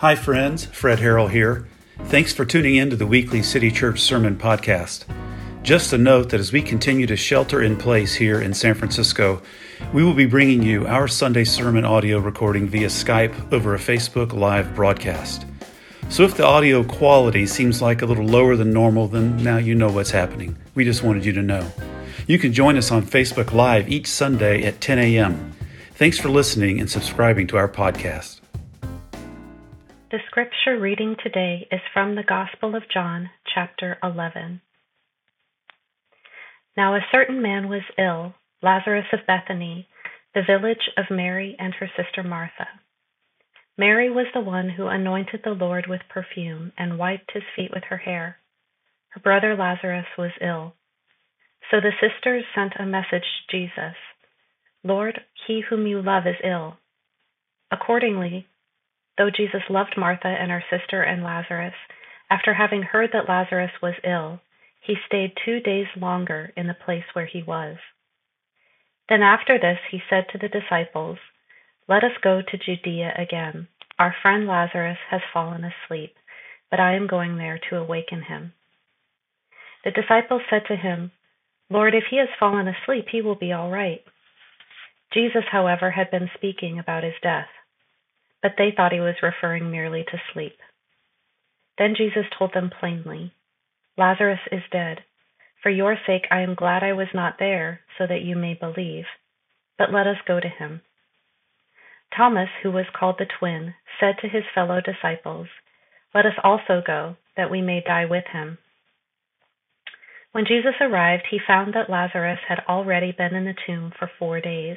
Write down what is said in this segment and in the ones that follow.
Hi, friends. Fred Harrell here. Thanks for tuning in to the weekly City Church Sermon Podcast. Just a note that as we continue to shelter in place here in San Francisco, we will be bringing you our Sunday sermon audio recording via Skype over a Facebook Live broadcast. So if the audio quality seems like a little lower than normal, then now you know what's happening. We just wanted you to know. You can join us on Facebook Live each Sunday at 10 a.m. Thanks for listening and subscribing to our podcast. The scripture reading today is from the Gospel of John, chapter 11. Now a certain man was ill, Lazarus of Bethany, the village of Mary and her sister Martha. Mary was the one who anointed the Lord with perfume and wiped his feet with her hair. Her brother Lazarus was ill. So the sisters sent a message to Jesus Lord, he whom you love is ill. Accordingly, though Jesus loved Martha and her sister and Lazarus, after having heard that Lazarus was ill, he stayed two days longer in the place where he was. Then after this he said to the disciples, let us go to Judea again. Our friend Lazarus has fallen asleep, but I am going there to awaken him. The disciples said to him, Lord, if he has fallen asleep, he will be all right. Jesus, however, had been speaking about his death, but they thought he was referring merely to sleep. Then Jesus told them plainly, Lazarus is dead. For your sake I am glad I was not there, so that you may believe. But let us go to him. Thomas, who was called the twin, said to his fellow disciples, Let us also go, that we may die with him. When Jesus arrived, he found that Lazarus had already been in the tomb for four days.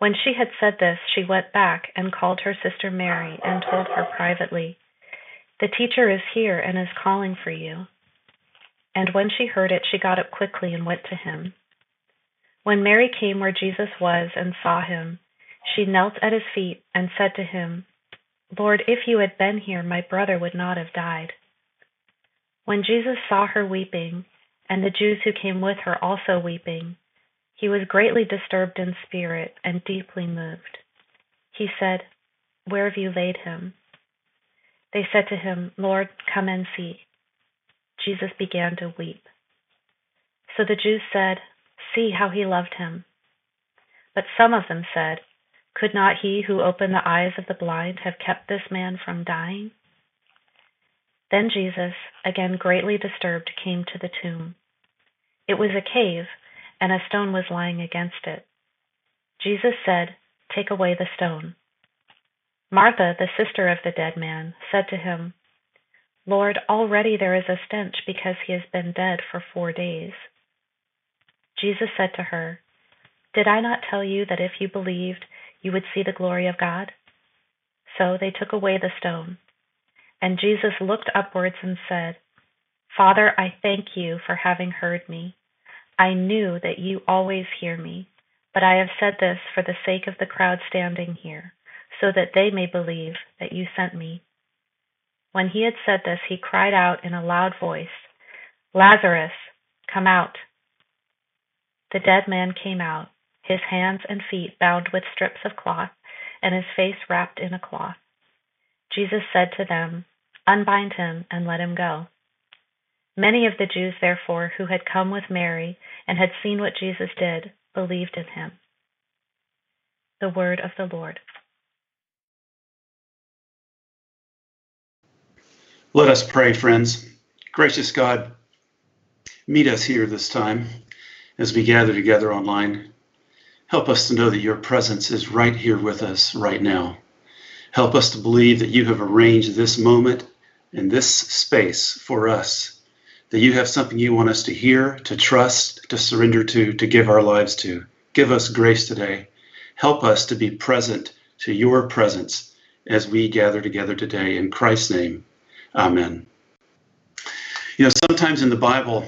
When she had said this, she went back and called her sister Mary and told her privately, The teacher is here and is calling for you. And when she heard it, she got up quickly and went to him. When Mary came where Jesus was and saw him, she knelt at his feet and said to him, Lord, if you had been here, my brother would not have died. When Jesus saw her weeping, and the Jews who came with her also weeping, he was greatly disturbed in spirit and deeply moved. He said, Where have you laid him? They said to him, Lord, come and see. Jesus began to weep. So the Jews said, see how he loved him. But some of them said, Could not he who opened the eyes of the blind have kept this man from dying? Then Jesus, again greatly disturbed, came to the tomb. It was a cave, and a stone was lying against it. Jesus said, Take away the stone. Martha, the sister of the dead man, said to him, Lord, already there is a stench because he has been dead for four days. Jesus said to her, Did I not tell you that if you believed, you would see the glory of God? So they took away the stone. And Jesus looked upwards and said, Father, I thank you for having heard me. I knew that you always hear me, but I have said this for the sake of the crowd standing here, so that they may believe that you sent me. When he had said this, he cried out in a loud voice, Lazarus, come out. The dead man came out, his hands and feet bound with strips of cloth, and his face wrapped in a cloth. Jesus said to them, Unbind him and let him go. Many of the Jews, therefore, who had come with Mary and had seen what Jesus did, believed in him. The word of the Lord. Let us pray, friends. Gracious God, meet us here this time as we gather together online. Help us to know that your presence is right here with us right now. Help us to believe that you have arranged this moment and this space for us, that you have something you want us to hear, to trust, to surrender to, to give our lives to. Give us grace today. Help us to be present to your presence as we gather together today. In Christ's name, amen. You know, sometimes in the Bible,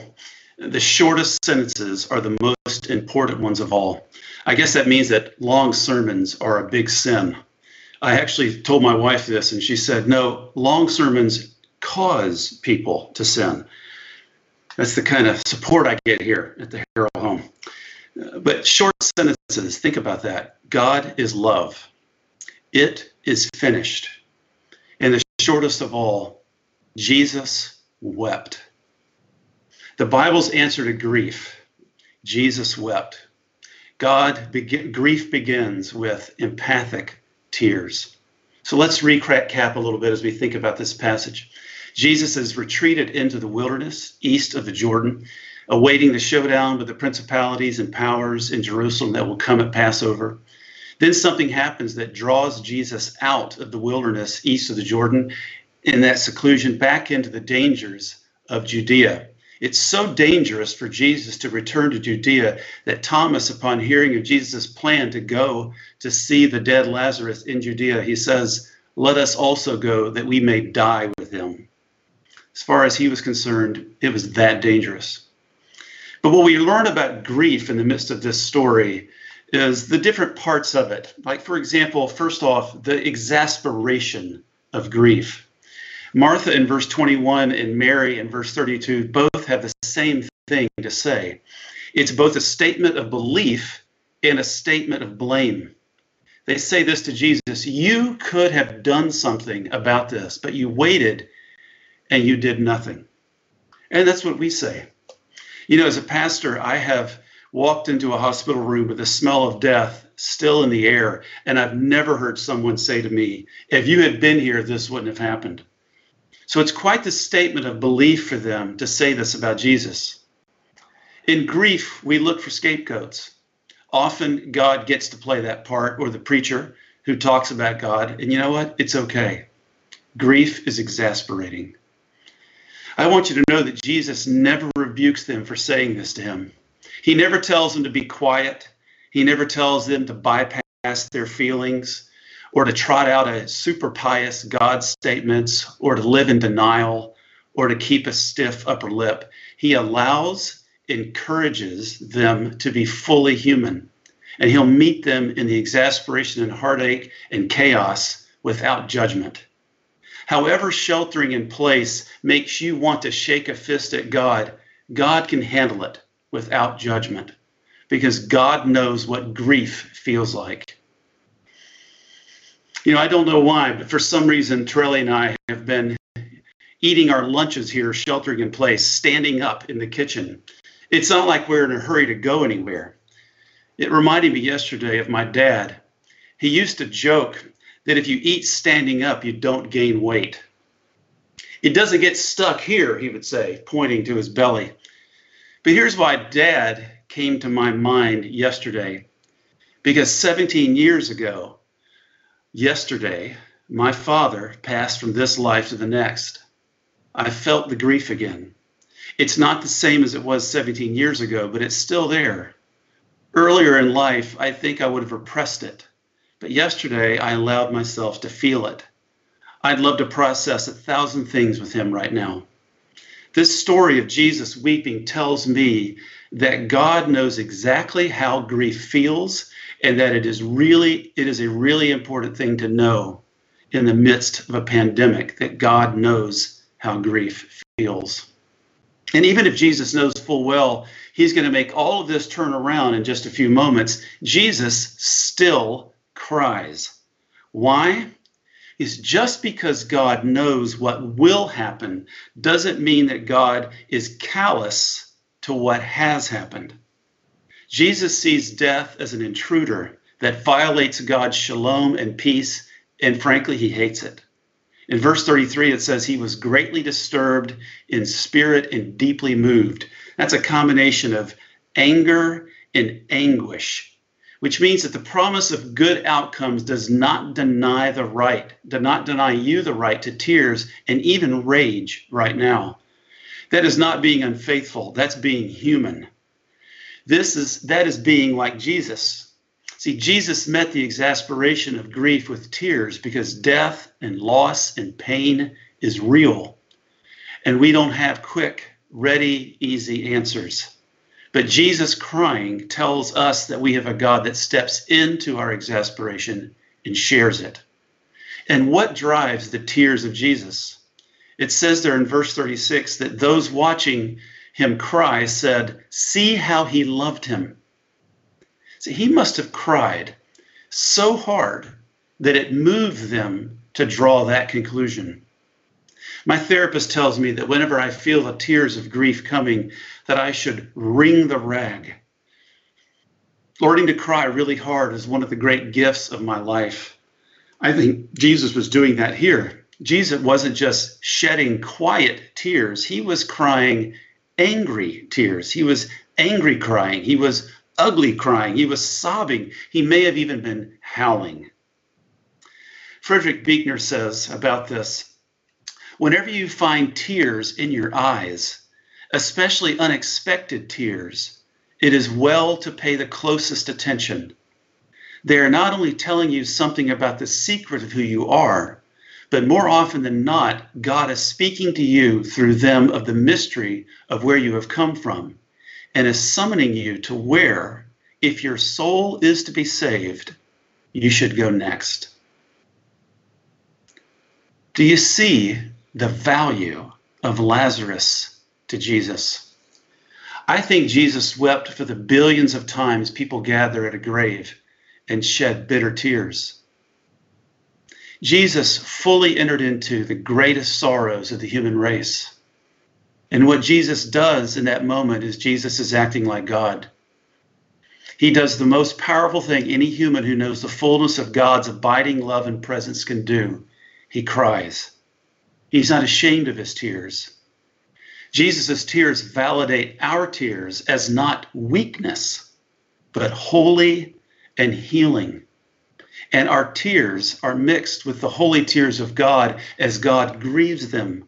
the shortest sentences are the most important ones of all. I guess that means that long sermons are a big sin. I actually told my wife this, and she said, No, long sermons cause people to sin. That's the kind of support I get here at the Harrell home. Uh, but short sentences, think about that. God is love. It is finished. And the shortest of all, Jesus wept. The Bible's answer to grief Jesus wept. God, grief begins with empathic tears. So let's recap a little bit as we think about this passage. Jesus has retreated into the wilderness east of the Jordan, awaiting the showdown with the principalities and powers in Jerusalem that will come at Passover. Then something happens that draws Jesus out of the wilderness east of the Jordan in that seclusion back into the dangers of Judea. It's so dangerous for Jesus to return to Judea that Thomas, upon hearing of Jesus' plan to go to see the dead Lazarus in Judea, he says, Let us also go that we may die with him. As far as he was concerned, it was that dangerous. But what we learn about grief in the midst of this story is the different parts of it. Like, for example, first off, the exasperation of grief. Martha in verse 21 and Mary in verse 32 both have the same thing to say. It's both a statement of belief and a statement of blame. They say this to Jesus You could have done something about this, but you waited and you did nothing. And that's what we say. You know, as a pastor, I have walked into a hospital room with the smell of death still in the air, and I've never heard someone say to me, If you had been here, this wouldn't have happened. So it's quite the statement of belief for them to say this about Jesus. In grief, we look for scapegoats. Often God gets to play that part, or the preacher who talks about God. And you know what? It's okay. Grief is exasperating. I want you to know that Jesus never rebukes them for saying this to him. He never tells them to be quiet. He never tells them to bypass their feelings or to trot out a super pious God statements or to live in denial or to keep a stiff upper lip. He allows, encourages them to be fully human. And he'll meet them in the exasperation and heartache and chaos without judgment. However, sheltering in place makes you want to shake a fist at God, God can handle it without judgment because God knows what grief feels like. You know, I don't know why, but for some reason, Trelly and I have been eating our lunches here, sheltering in place, standing up in the kitchen. It's not like we're in a hurry to go anywhere. It reminded me yesterday of my dad. He used to joke that if you eat standing up, you don't gain weight. It doesn't get stuck here, he would say, pointing to his belly. But here's why dad came to my mind yesterday. Because 17 years ago, Yesterday, my father passed from this life to the next. I felt the grief again. It's not the same as it was 17 years ago, but it's still there. Earlier in life, I think I would have repressed it, but yesterday I allowed myself to feel it. I'd love to process a thousand things with him right now. This story of Jesus weeping tells me that God knows exactly how grief feels and that it is really it is a really important thing to know in the midst of a pandemic that God knows how grief feels. And even if Jesus knows full well he's going to make all of this turn around in just a few moments, Jesus still cries. Why? Is just because God knows what will happen doesn't mean that God is callous to what has happened. Jesus sees death as an intruder that violates God's shalom and peace, and frankly, he hates it. In verse 33, it says, He was greatly disturbed in spirit and deeply moved. That's a combination of anger and anguish, which means that the promise of good outcomes does not deny the right, does not deny you the right to tears and even rage right now. That is not being unfaithful, that's being human. This is that is being like Jesus. See, Jesus met the exasperation of grief with tears because death and loss and pain is real. And we don't have quick, ready, easy answers. But Jesus crying tells us that we have a God that steps into our exasperation and shares it. And what drives the tears of Jesus? It says there in verse 36 that those watching him cry said, See how he loved him. See, he must have cried so hard that it moved them to draw that conclusion. My therapist tells me that whenever I feel the tears of grief coming, that I should wring the rag. Learning to cry really hard is one of the great gifts of my life. I think Jesus was doing that here. Jesus wasn't just shedding quiet tears, he was crying angry tears. He was angry crying. He was ugly crying. He was sobbing. He may have even been howling. Frederick Buechner says about this whenever you find tears in your eyes, especially unexpected tears, it is well to pay the closest attention. They are not only telling you something about the secret of who you are, but more often than not, God is speaking to you through them of the mystery of where you have come from and is summoning you to where, if your soul is to be saved, you should go next. Do you see the value of Lazarus to Jesus? I think Jesus wept for the billions of times people gather at a grave and shed bitter tears. Jesus fully entered into the greatest sorrows of the human race. And what Jesus does in that moment is Jesus is acting like God. He does the most powerful thing any human who knows the fullness of God's abiding love and presence can do. He cries. He's not ashamed of his tears. Jesus' tears validate our tears as not weakness, but holy and healing. And our tears are mixed with the holy tears of God as God grieves them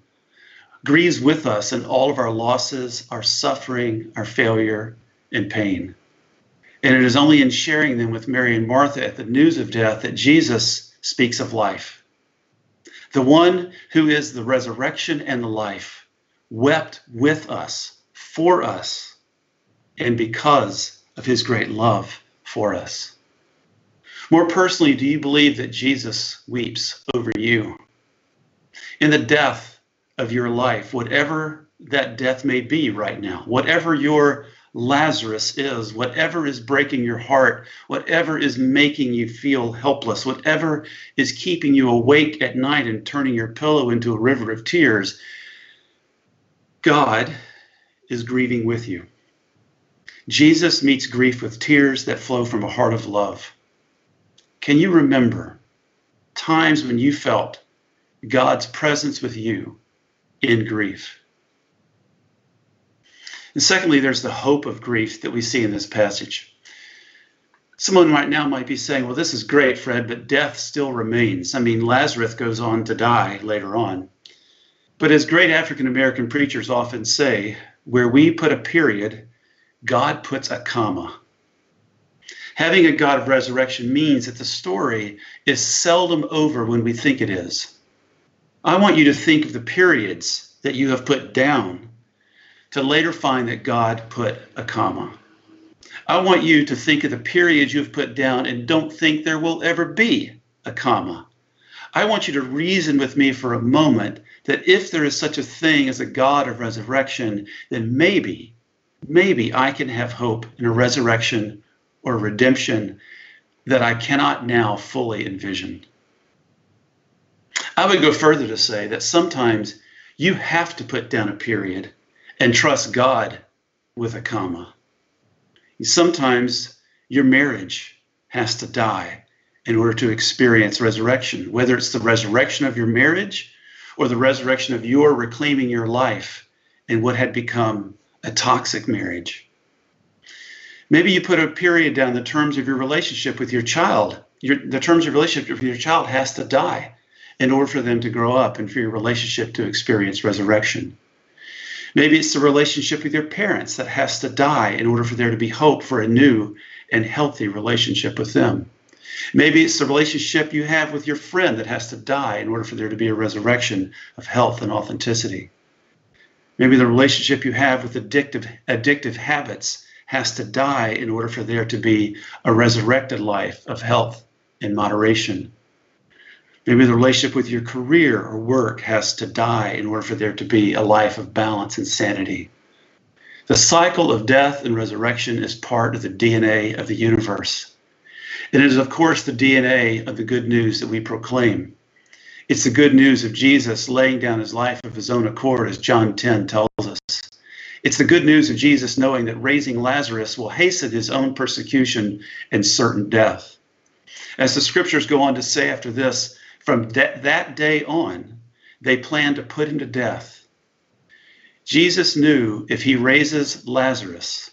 grieves with us in all of our losses, our suffering, our failure, and pain. And it is only in sharing them with Mary and Martha at the news of death that Jesus speaks of life. The one who is the resurrection and the life wept with us, for us, and because of his great love for us. More personally, do you believe that Jesus weeps over you? In the death of your life, whatever that death may be right now, whatever your Lazarus is, whatever is breaking your heart, whatever is making you feel helpless, whatever is keeping you awake at night and turning your pillow into a river of tears, God is grieving with you. Jesus meets grief with tears that flow from a heart of love. Can you remember times when you felt God's presence with you in grief. And secondly, there's the hope of grief that we see in this passage. Someone right now might be saying, well, this is great, Fred, but death still remains. I mean, Lazarus goes on to die later on. But as great African American preachers often say, where we put a period, God puts a comma. Having a God of resurrection means that the story is seldom over when we think it is. I want you to think of the periods that you have put down to later find that God put a comma. I want you to think of the periods you've put down and don't think there will ever be a comma. I want you to reason with me for a moment that if there is such a thing as a God of resurrection, then maybe, maybe I can have hope in a resurrection or redemption that I cannot now fully envision. I would go further to say that sometimes you have to put down a period and trust God with a comma. Sometimes your marriage has to die in order to experience resurrection, whether it's the resurrection of your marriage or the resurrection of your reclaiming your life in what had become a toxic marriage. Maybe you put a period down the terms of your relationship with your child. Your, the terms of relationship with your child has to die in order for them to grow up and for your relationship to experience resurrection. Maybe it's the relationship with your parents that has to die in order for there to be hope for a new and healthy relationship with them. Maybe it's the relationship you have with your friend that has to die in order for there to be a resurrection of health and authenticity. Maybe the relationship you have with addictive, addictive habits has to die in order for there to be a resurrected life of health and moderation. Maybe the relationship with your career or work has to die in order for there to be a life of balance and sanity. The cycle of death and resurrection is part of the DNA of the universe. It is, of course, the DNA of the good news that we proclaim. It's the good news of Jesus laying down his life of his own accord, as John 10 tells us. It's the good news of Jesus knowing that raising Lazarus will hasten his own persecution and certain death. As the scriptures go on to say after this, from de- that day on, they plan to put him to death. Jesus knew if he raises Lazarus,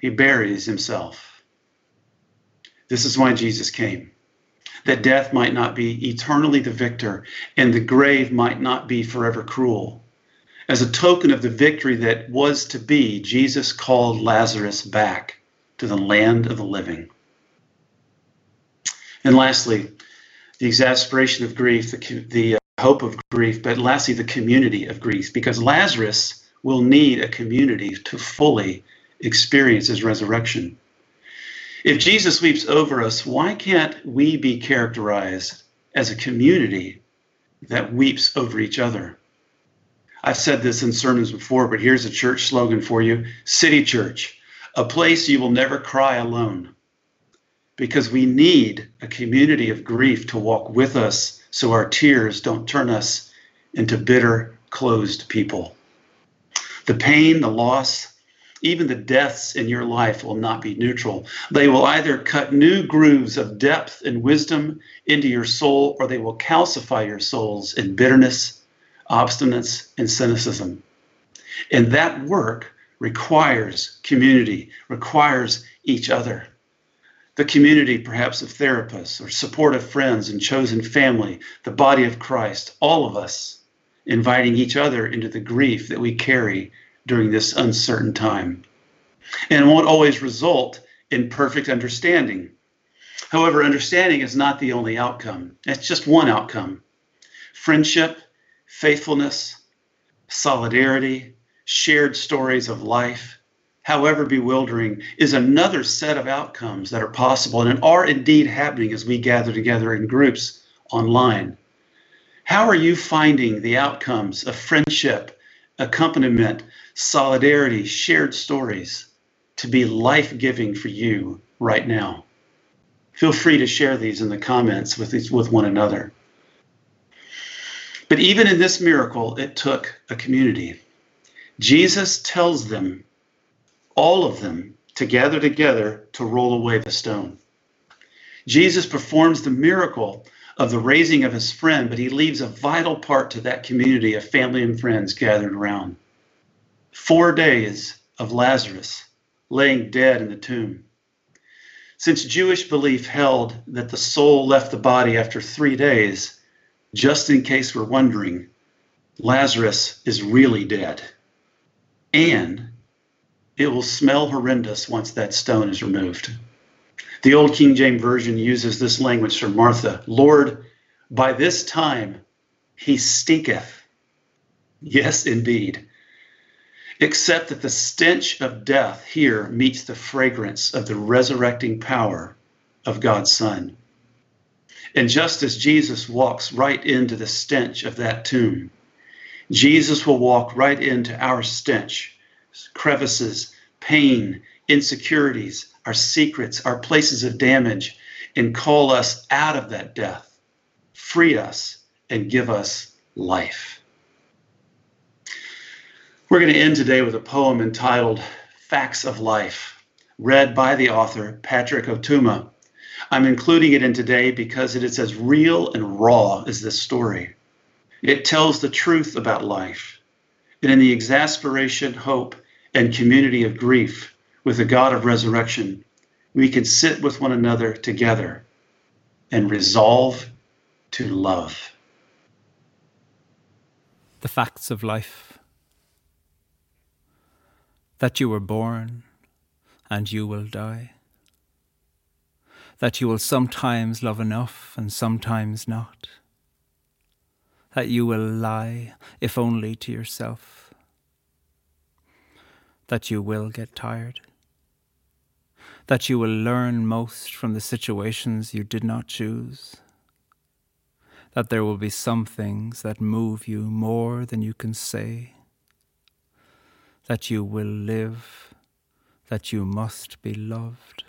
he buries himself. This is why Jesus came that death might not be eternally the victor and the grave might not be forever cruel. As a token of the victory that was to be, Jesus called Lazarus back to the land of the living. And lastly, the exasperation of grief, the, the uh, hope of grief, but lastly, the community of grief, because Lazarus will need a community to fully experience his resurrection. If Jesus weeps over us, why can't we be characterized as a community that weeps over each other? I've said this in sermons before, but here's a church slogan for you City Church, a place you will never cry alone. Because we need a community of grief to walk with us so our tears don't turn us into bitter, closed people. The pain, the loss, even the deaths in your life will not be neutral. They will either cut new grooves of depth and wisdom into your soul, or they will calcify your souls in bitterness obstinance, and cynicism. And that work requires community, requires each other. The community, perhaps, of therapists or supportive friends and chosen family, the body of Christ, all of us inviting each other into the grief that we carry during this uncertain time. And won't always result in perfect understanding. However, understanding is not the only outcome, it's just one outcome. Friendship faithfulness, solidarity, shared stories of life, however bewildering, is another set of outcomes that are possible and are indeed happening as we gather together in groups online. How are you finding the outcomes of friendship, accompaniment, solidarity, shared stories to be life giving for you right now? Feel free to share these in the comments with, with one another. But even in this miracle, it took a community. Jesus tells them, all of them, to gather together to roll away the stone. Jesus performs the miracle of the raising of his friend, but he leaves a vital part to that community of family and friends gathered around. Four days of Lazarus laying dead in the tomb. Since Jewish belief held that the soul left the body after three days, just in case we're wondering, Lazarus is really dead. And it will smell horrendous once that stone is removed. The Old King James Version uses this language for Martha Lord, by this time he stinketh. Yes, indeed. Except that the stench of death here meets the fragrance of the resurrecting power of God's Son. And just as Jesus walks right into the stench of that tomb, Jesus will walk right into our stench, crevices, pain, insecurities, our secrets, our places of damage, and call us out of that death, free us, and give us life. We're going to end today with a poem entitled Facts of Life, read by the author Patrick Ó Tuama I'm including it in today because it is as real and raw as this story. It tells the truth about life. And in the exasperation, hope, and community of grief with the God of resurrection, we can sit with one another together and resolve to love. The facts of life. That you were born and you will die, that you will sometimes love enough and sometimes not, that you will lie, if only to yourself, that you will get tired that you will learn most from the situations you did not choose. That there will be some things that move you more than you can say. That you will live, that you must be loved.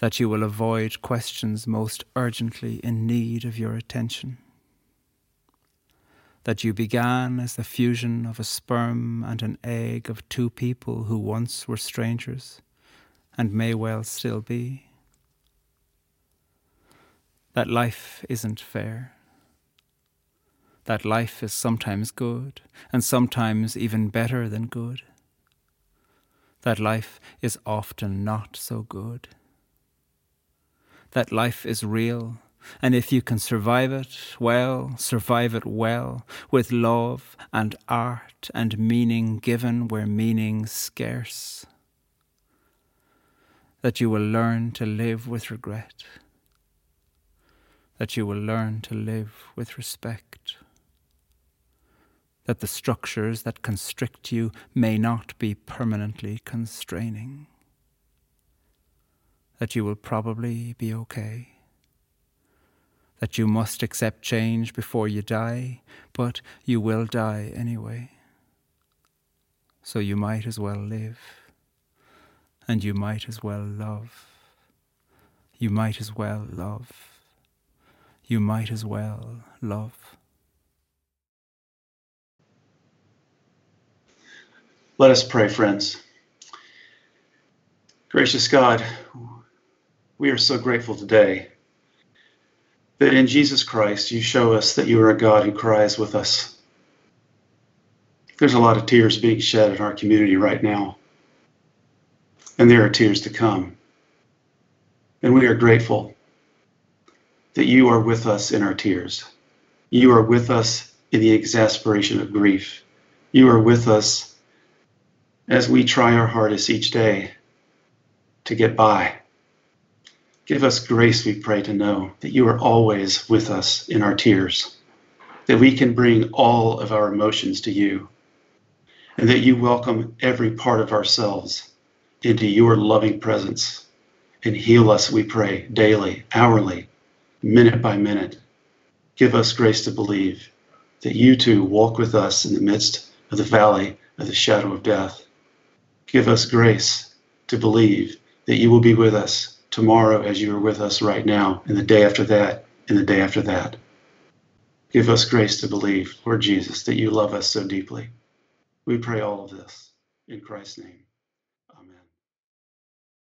That you will avoid questions most urgently in need of your attention that you began as the fusion of a sperm and an egg of two people who once were strangers and may well still be. That life isn't fair. That life is sometimes good and sometimes even better than good. That life is often not so good. That life is real and if you can survive it, well, survive it well, with love and art and meaning given where meaning's scarce. That you will learn to live with regret. That you will learn to live with respect. That the structures that constrict you may not be permanently constraining. That you will probably be okay that you must accept change before you die, but you will die anyway. So you might as well live, and you might as well love. You might as well love. You might as well love. Let us pray, friends. Gracious God, we are so grateful today that in Jesus Christ you show us that you are a God who cries with us. There's a lot of tears being shed in our community right now, and there are tears to come. And we are grateful that you are with us in our tears. You are with us in the exasperation of grief. You are with us as we try our hardest each day to get by. Give us grace, we pray, to know that you are always with us in our tears, that we can bring all of our emotions to you, and that you welcome every part of ourselves into your loving presence and heal us, we pray, daily, hourly, minute by minute. Give us grace to believe that you too walk with us in the midst of the valley of the shadow of death. Give us grace to believe that you will be with us tomorrow as you are with us right now, and the day after that, and the day after that. Give us grace to believe, Lord Jesus, that you love us so deeply. We pray all of this in Christ's name.